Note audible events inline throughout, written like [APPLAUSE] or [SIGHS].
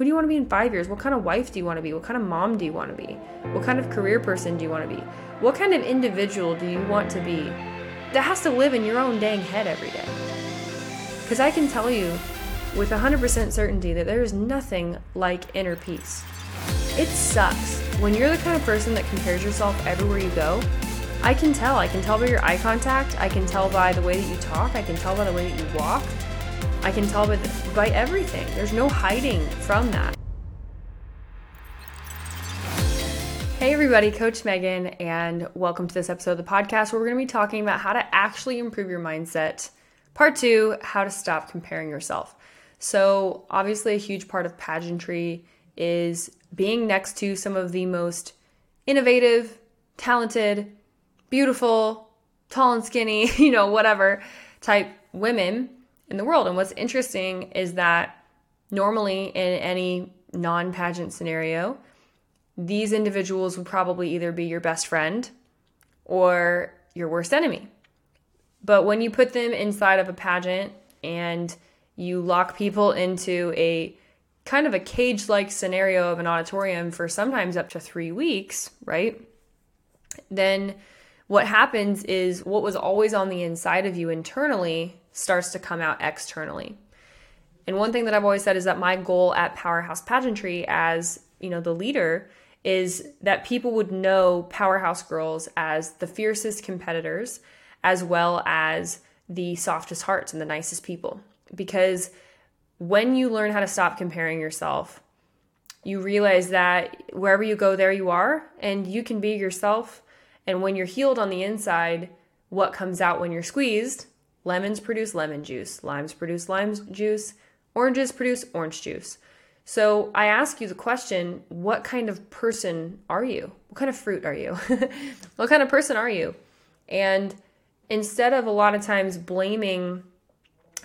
Who do you want to be in five years? What kind of wife do you want to be? What kind of mom do you want to be? What kind of career person do you want to be? What kind of individual do you want to be that has to live in your own dang head every day? Because I can tell you with 100% certainty that there is nothing like inner peace. It sucks. When you're the kind of person that compares yourself everywhere you go, I can tell. I can tell by your eye contact. I can tell by the way that you talk. I can tell by the way that you walk. I can tell by, the, by everything. There's no hiding from that. Hey, everybody, Coach Megan, and welcome to this episode of the podcast where we're going to be talking about how to actually improve your mindset. Part two how to stop comparing yourself. So, obviously, a huge part of pageantry is being next to some of the most innovative, talented, beautiful, tall and skinny, [LAUGHS] you know, whatever type women in the world. And what's interesting is that normally in any non pageant scenario, these individuals would probably either be your best friend or your worst enemy. But when you put them inside of a pageant and you lock people into a kind of a cage like scenario of an auditorium for sometimes up to three weeks, right? Then what happens is what was always on the inside of you internally starts to come out externally. And one thing that I've always said is that my goal at Powerhouse Pageantry as, you know, the leader is that people would know Powerhouse Girls as the fiercest competitors as well as the softest hearts and the nicest people. Because when you learn how to stop comparing yourself, you realize that wherever you go, there you are, and you can be yourself. And when you're healed on the inside, what comes out when you're squeezed Lemons produce lemon juice, limes produce lime juice, oranges produce orange juice. So I ask you the question what kind of person are you? What kind of fruit are you? [LAUGHS] what kind of person are you? And instead of a lot of times blaming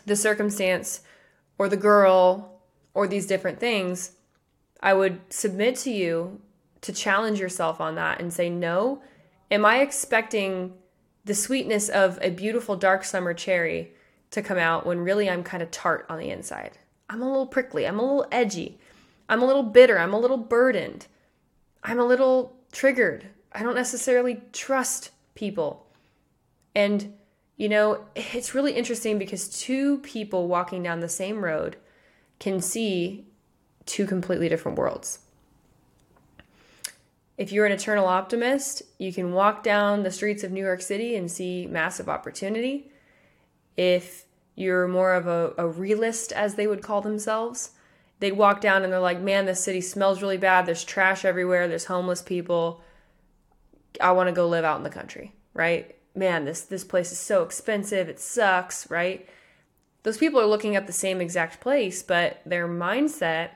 the circumstance or the girl or these different things, I would submit to you to challenge yourself on that and say, no, am I expecting the sweetness of a beautiful dark summer cherry to come out when really I'm kind of tart on the inside. I'm a little prickly, I'm a little edgy, I'm a little bitter, I'm a little burdened, I'm a little triggered. I don't necessarily trust people. And, you know, it's really interesting because two people walking down the same road can see two completely different worlds. If you're an eternal optimist, you can walk down the streets of New York City and see massive opportunity. If you're more of a, a realist, as they would call themselves, they'd walk down and they're like, man, this city smells really bad. There's trash everywhere. There's homeless people. I want to go live out in the country, right? Man, this, this place is so expensive. It sucks, right? Those people are looking at the same exact place, but their mindset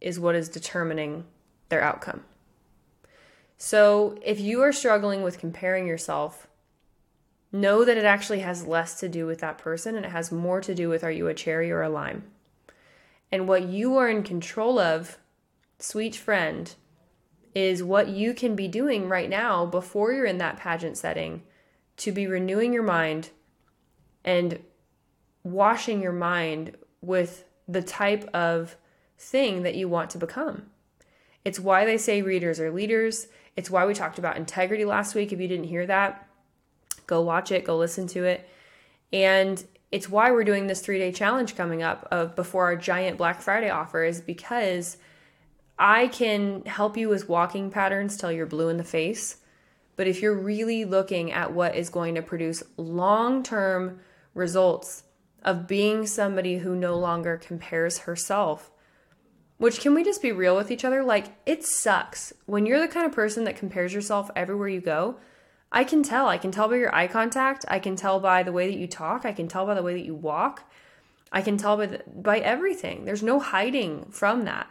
is what is determining their outcome. So if you are struggling with comparing yourself, know that it actually has less to do with that person and it has more to do with are you a cherry or a lime? And what you are in control of, sweet friend, is what you can be doing right now before you're in that pageant setting to be renewing your mind and washing your mind with the type of thing that you want to become. It's why they say readers are leaders. It's why we talked about integrity last week. If you didn't hear that, go watch it, go listen to it. And it's why we're doing this three day challenge coming up of before our giant Black Friday offer is because I can help you with walking patterns till you're blue in the face. But if you're really looking at what is going to produce long term results of being somebody who no longer compares herself which can we just be real with each other? Like, it sucks. When you're the kind of person that compares yourself everywhere you go, I can tell. I can tell by your eye contact. I can tell by the way that you talk. I can tell by the way that you walk. I can tell by, the, by everything. There's no hiding from that.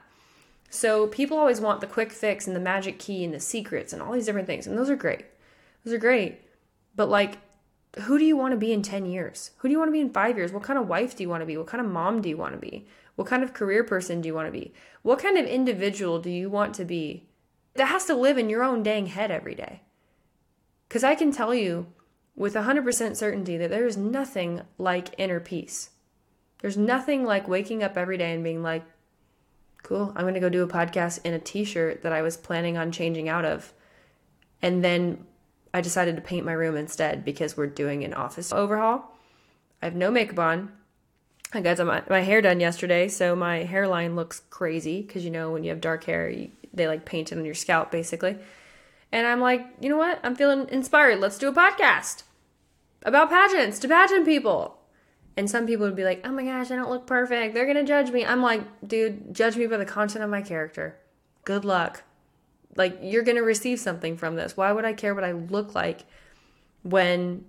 So people always want the quick fix and the magic key and the secrets and all these different things. And those are great. Those are great. But like, who do you want to be in 10 years? Who do you want to be in five years? What kind of wife do you want to be? What kind of mom do you want to be? What kind of career person do you want to be? What kind of individual do you want to be that has to live in your own dang head every day? Because I can tell you with 100% certainty that there is nothing like inner peace. There's nothing like waking up every day and being like, cool. I'm going to go do a podcast in a t shirt that I was planning on changing out of. And then I decided to paint my room instead because we're doing an office overhaul. I have no makeup on. I got my, my hair done yesterday, so my hairline looks crazy because you know when you have dark hair, you, they like paint it on your scalp basically. And I'm like, you know what? I'm feeling inspired. Let's do a podcast about pageants to pageant people. And some people would be like, oh my gosh, I don't look perfect. They're going to judge me. I'm like, dude, judge me by the content of my character. Good luck. Like, you're going to receive something from this. Why would I care what I look like when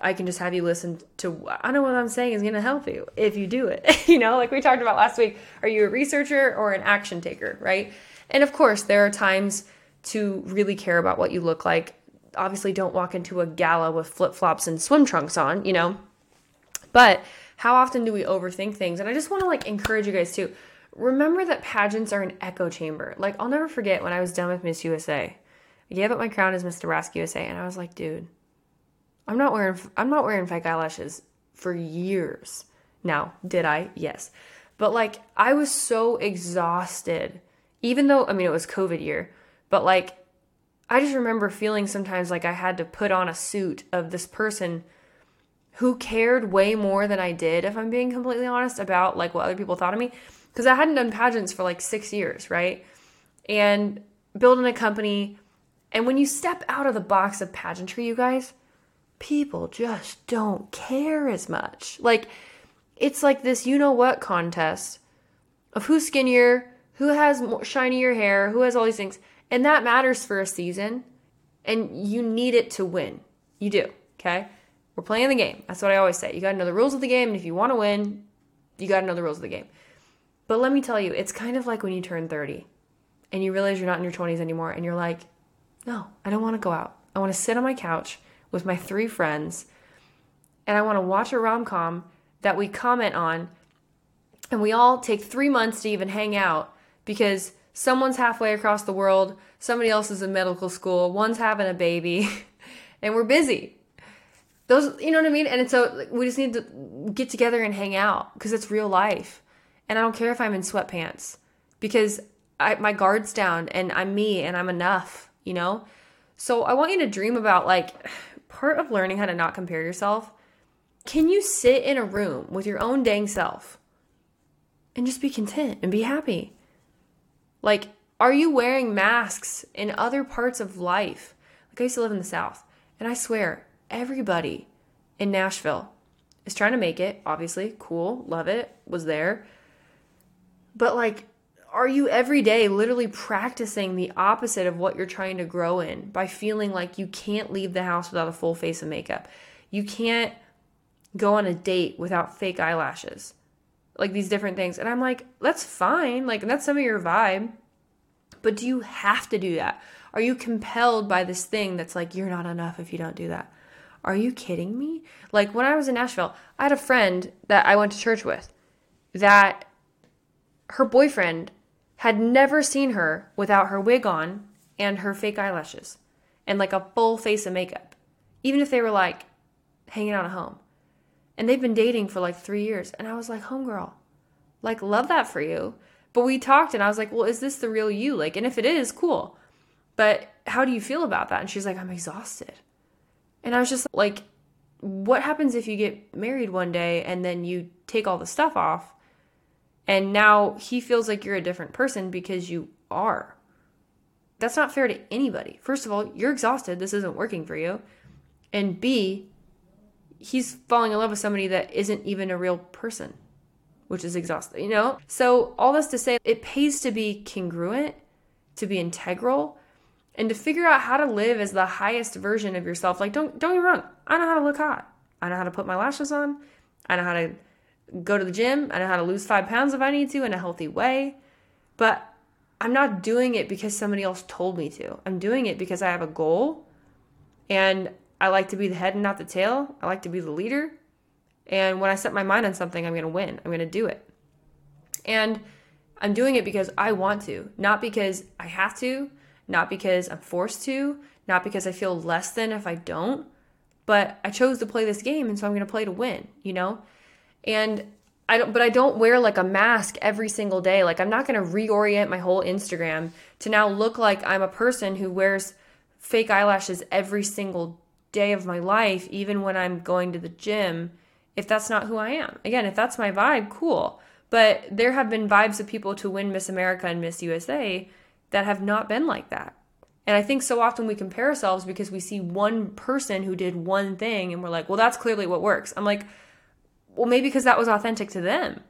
I can just have you listen to I know what I'm saying is going to help you if you do it. [LAUGHS] you know, like we talked about last week, are you a researcher or an action taker, right? And of course, there are times to really care about what you look like. Obviously, don't walk into a gala with flip-flops and swim trunks on, you know. But how often do we overthink things? And I just want to like encourage you guys to remember that pageants are an echo chamber. Like I'll never forget when I was done with Miss USA. I gave up my crown as Miss Nebraska USA and I was like, dude, I'm not wearing I'm not wearing fake eyelashes for years. Now, did I? Yes. But like I was so exhausted. Even though I mean it was COVID year, but like I just remember feeling sometimes like I had to put on a suit of this person who cared way more than I did if I'm being completely honest about like what other people thought of me because I hadn't done pageants for like 6 years, right? And building a company and when you step out of the box of pageantry, you guys, people just don't care as much. Like, it's like this you know what contest of who's skinnier, who has shinier hair, who has all these things. And that matters for a season. And you need it to win. You do. Okay. We're playing the game. That's what I always say. You got to know the rules of the game. And if you want to win, you got to know the rules of the game. But let me tell you, it's kind of like when you turn 30 and you realize you're not in your 20s anymore. And you're like, no, I don't want to go out. I want to sit on my couch with my three friends and I want to watch a rom com that we comment on and we all take three months to even hang out because someone's halfway across the world, somebody else is in medical school, one's having a baby, [LAUGHS] and we're busy. Those, you know what I mean? And so we just need to get together and hang out because it's real life. And I don't care if I'm in sweatpants because I, my guard's down and I'm me and I'm enough, you know? So I want you to dream about like [SIGHS] part of learning how to not compare yourself, can you sit in a room with your own dang self and just be content and be happy? Like, are you wearing masks in other parts of life? Like, I used to live in the South, and I swear, everybody in Nashville is trying to make it. Obviously, cool, love it, was there. But, like, are you every day literally practicing the opposite of what you're trying to grow in by feeling like you can't leave the house without a full face of makeup? You can't go on a date without fake eyelashes. Like these different things. And I'm like, that's fine. Like, that's some of your vibe. But do you have to do that? Are you compelled by this thing that's like, you're not enough if you don't do that? Are you kidding me? Like, when I was in Nashville, I had a friend that I went to church with that her boyfriend had never seen her without her wig on and her fake eyelashes and like a full face of makeup, even if they were like hanging out at home. And they've been dating for like three years. And I was like, homegirl, like, love that for you. But we talked and I was like, well, is this the real you? Like, and if it is, cool. But how do you feel about that? And she's like, I'm exhausted. And I was just like, what happens if you get married one day and then you take all the stuff off and now he feels like you're a different person because you are. That's not fair to anybody. First of all, you're exhausted. This isn't working for you. And B, he's falling in love with somebody that isn't even a real person, which is exhausting, you know? So, all this to say, it pays to be congruent, to be integral, and to figure out how to live as the highest version of yourself. Like, don't don't get me wrong, I know how to look hot. I know how to put my lashes on. I know how to go to the gym. I know how to lose five pounds if I need to in a healthy way. But I'm not doing it because somebody else told me to. I'm doing it because I have a goal and I like to be the head and not the tail. I like to be the leader. And when I set my mind on something, I'm going to win. I'm going to do it. And I'm doing it because I want to, not because I have to, not because I'm forced to, not because I feel less than if I don't. But I chose to play this game, and so I'm going to play to win, you know? And I don't, but I don't wear like a mask every single day. Like I'm not going to reorient my whole Instagram to now look like I'm a person who wears fake eyelashes every single day of my life, even when I'm going to the gym, if that's not who I am. Again, if that's my vibe, cool. But there have been vibes of people to win Miss America and Miss USA that have not been like that. And I think so often we compare ourselves because we see one person who did one thing and we're like, well, that's clearly what works. I'm like, well, maybe because that was authentic to them.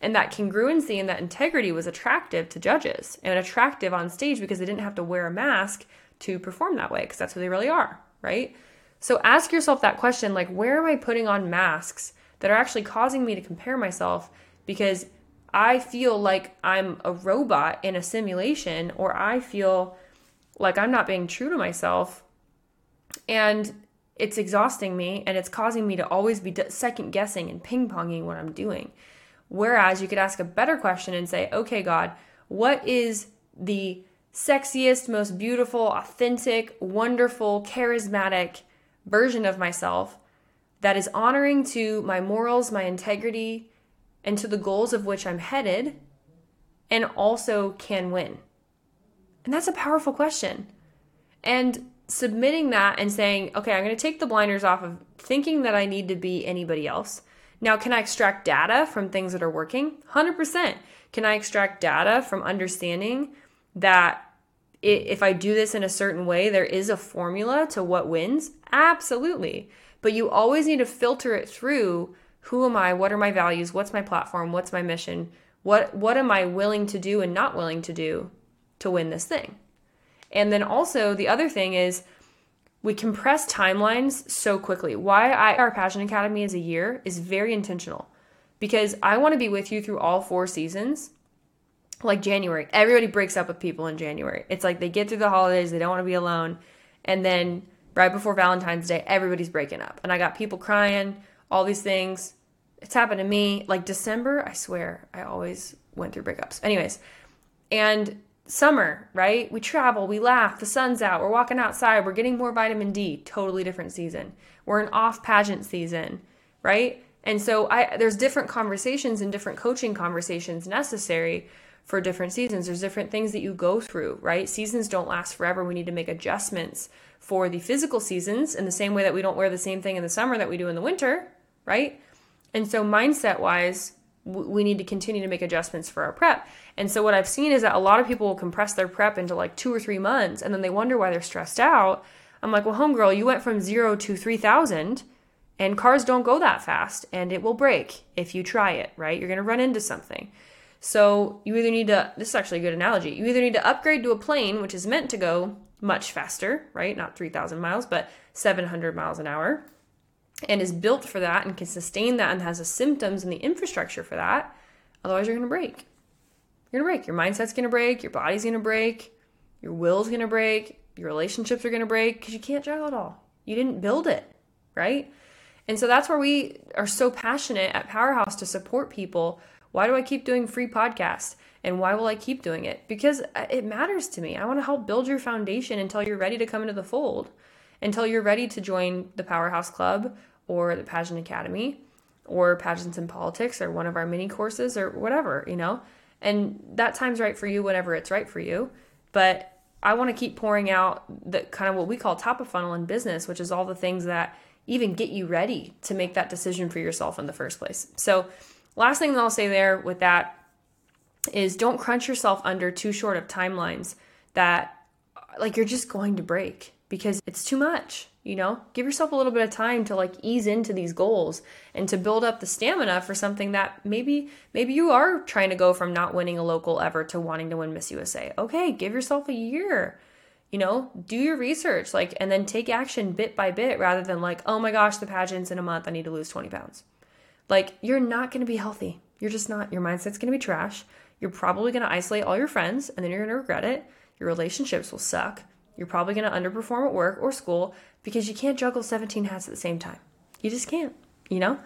And that congruency and that integrity was attractive to judges and attractive on stage because they didn't have to wear a mask to perform that way because that's who they really are, right? So ask yourself that question like, where am I putting on masks that are actually causing me to compare myself because I feel like I'm a robot in a simulation or I feel like I'm not being true to myself and it's exhausting me and it's causing me to always be second guessing and ping ponging what I'm doing. Whereas you could ask a better question and say, okay, God, what is the sexiest, most beautiful, authentic, wonderful, charismatic version of myself that is honoring to my morals, my integrity, and to the goals of which I'm headed, and also can win? And that's a powerful question. And submitting that and saying, okay, I'm going to take the blinders off of thinking that I need to be anybody else. Now, can I extract data from things that are working? 100%. Can I extract data from understanding that if I do this in a certain way, there is a formula to what wins? Absolutely. But you always need to filter it through who am I? What are my values? What's my platform? What's my mission? What what am I willing to do and not willing to do to win this thing? And then also the other thing is we compress timelines so quickly. Why I, our Pageant Academy is a year is very intentional because I want to be with you through all four seasons like January, everybody breaks up with people in January. It's like they get through the holidays, they don't want to be alone. And then right before Valentine's Day, everybody's breaking up. And I got people crying, all these things. It's happened to me. Like December, I swear, I always went through breakups. Anyways, and summer, right? We travel, we laugh, the sun's out, we're walking outside, we're getting more vitamin D, totally different season. We're an off pageant season, right? And so I there's different conversations and different coaching conversations necessary for different seasons. There's different things that you go through, right? Seasons don't last forever. We need to make adjustments for the physical seasons in the same way that we don't wear the same thing in the summer that we do in the winter, right? And so, mindset wise, we need to continue to make adjustments for our prep. And so, what I've seen is that a lot of people will compress their prep into like two or three months and then they wonder why they're stressed out. I'm like, well, homegirl, you went from zero to 3,000 and cars don't go that fast and it will break if you try it, right? You're going to run into something. So you either need to, this is actually a good analogy, you either need to upgrade to a plane, which is meant to go much faster, right? Not 3,000 miles, but 700 miles an hour, and is built for that and can sustain that and has the symptoms and the infrastructure for that. Otherwise, you're going to break. You're going to break. Your mindset's going to break. Your body's going to break. Your will's going to break. Your relationships are going to break because you can't juggle it all. You didn't build it, right? And so that's where we are so passionate at Powerhouse to support people why do I keep doing free podcasts? And why will I keep doing it? Because uh, it matters to me. I want to help build your foundation until you're ready to come into the fold, until you're ready to join the Powerhouse Club or the Pageant Academy or Pageants and Politics or one of our mini courses or whatever, you know? And that time's right for you whenever it's right for you. But I want to keep pouring out the kind of what we call top of funnel in business, which is all the things that even get you ready to make that decision for yourself in the first place. So, Last thing I'll say there with that is don't crunch yourself under too short of timelines that like you're just going to break because it's too much you know give yourself a little bit of time to like ease into these goals and to build up the stamina for something that maybe maybe you are trying to go from not winning a local ever to wanting to win miss usa okay give yourself a year you know do your research like and then take action bit by bit rather than like oh my gosh the pageant's in a month i need to lose 20 pounds like, you're not going to be healthy. You're just not. Your mindset's going to be trash. You're probably going to isolate all your friends and then you're going to regret it. Your relationships will suck. You're probably going to underperform at work or school because you can't juggle 17 hats at the same time. You just can't, you know?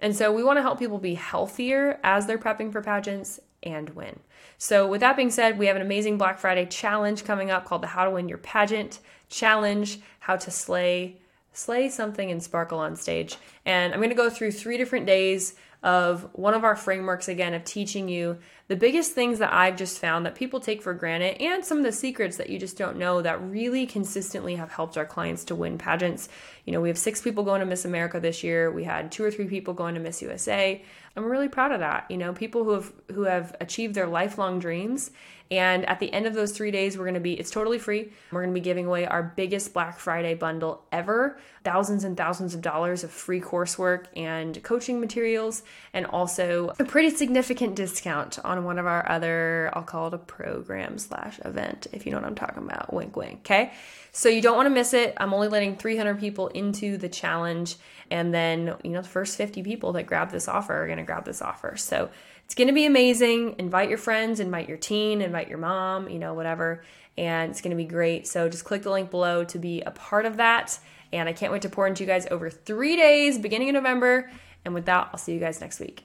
And so we want to help people be healthier as they're prepping for pageants and win. So, with that being said, we have an amazing Black Friday challenge coming up called the How to Win Your Pageant Challenge How to Slay slay something and sparkle on stage. And I'm going to go through three different days of one of our frameworks again of teaching you the biggest things that I've just found that people take for granted and some of the secrets that you just don't know that really consistently have helped our clients to win pageants. You know, we have six people going to Miss America this year. We had two or three people going to Miss USA. I'm really proud of that. You know, people who have who have achieved their lifelong dreams. And at the end of those three days, we're going to be, it's totally free. We're going to be giving away our biggest Black Friday bundle ever thousands and thousands of dollars of free coursework and coaching materials, and also a pretty significant discount on one of our other, I'll call it a program slash event, if you know what I'm talking about. Wink, wink. Okay. So you don't want to miss it. I'm only letting 300 people into the challenge. And then, you know, the first 50 people that grab this offer are going to grab this offer. So it's going to be amazing. Invite your friends, invite your teen, invite your mom, you know, whatever. And it's going to be great. So just click the link below to be a part of that. And I can't wait to pour into you guys over three days, beginning of November. And with that, I'll see you guys next week.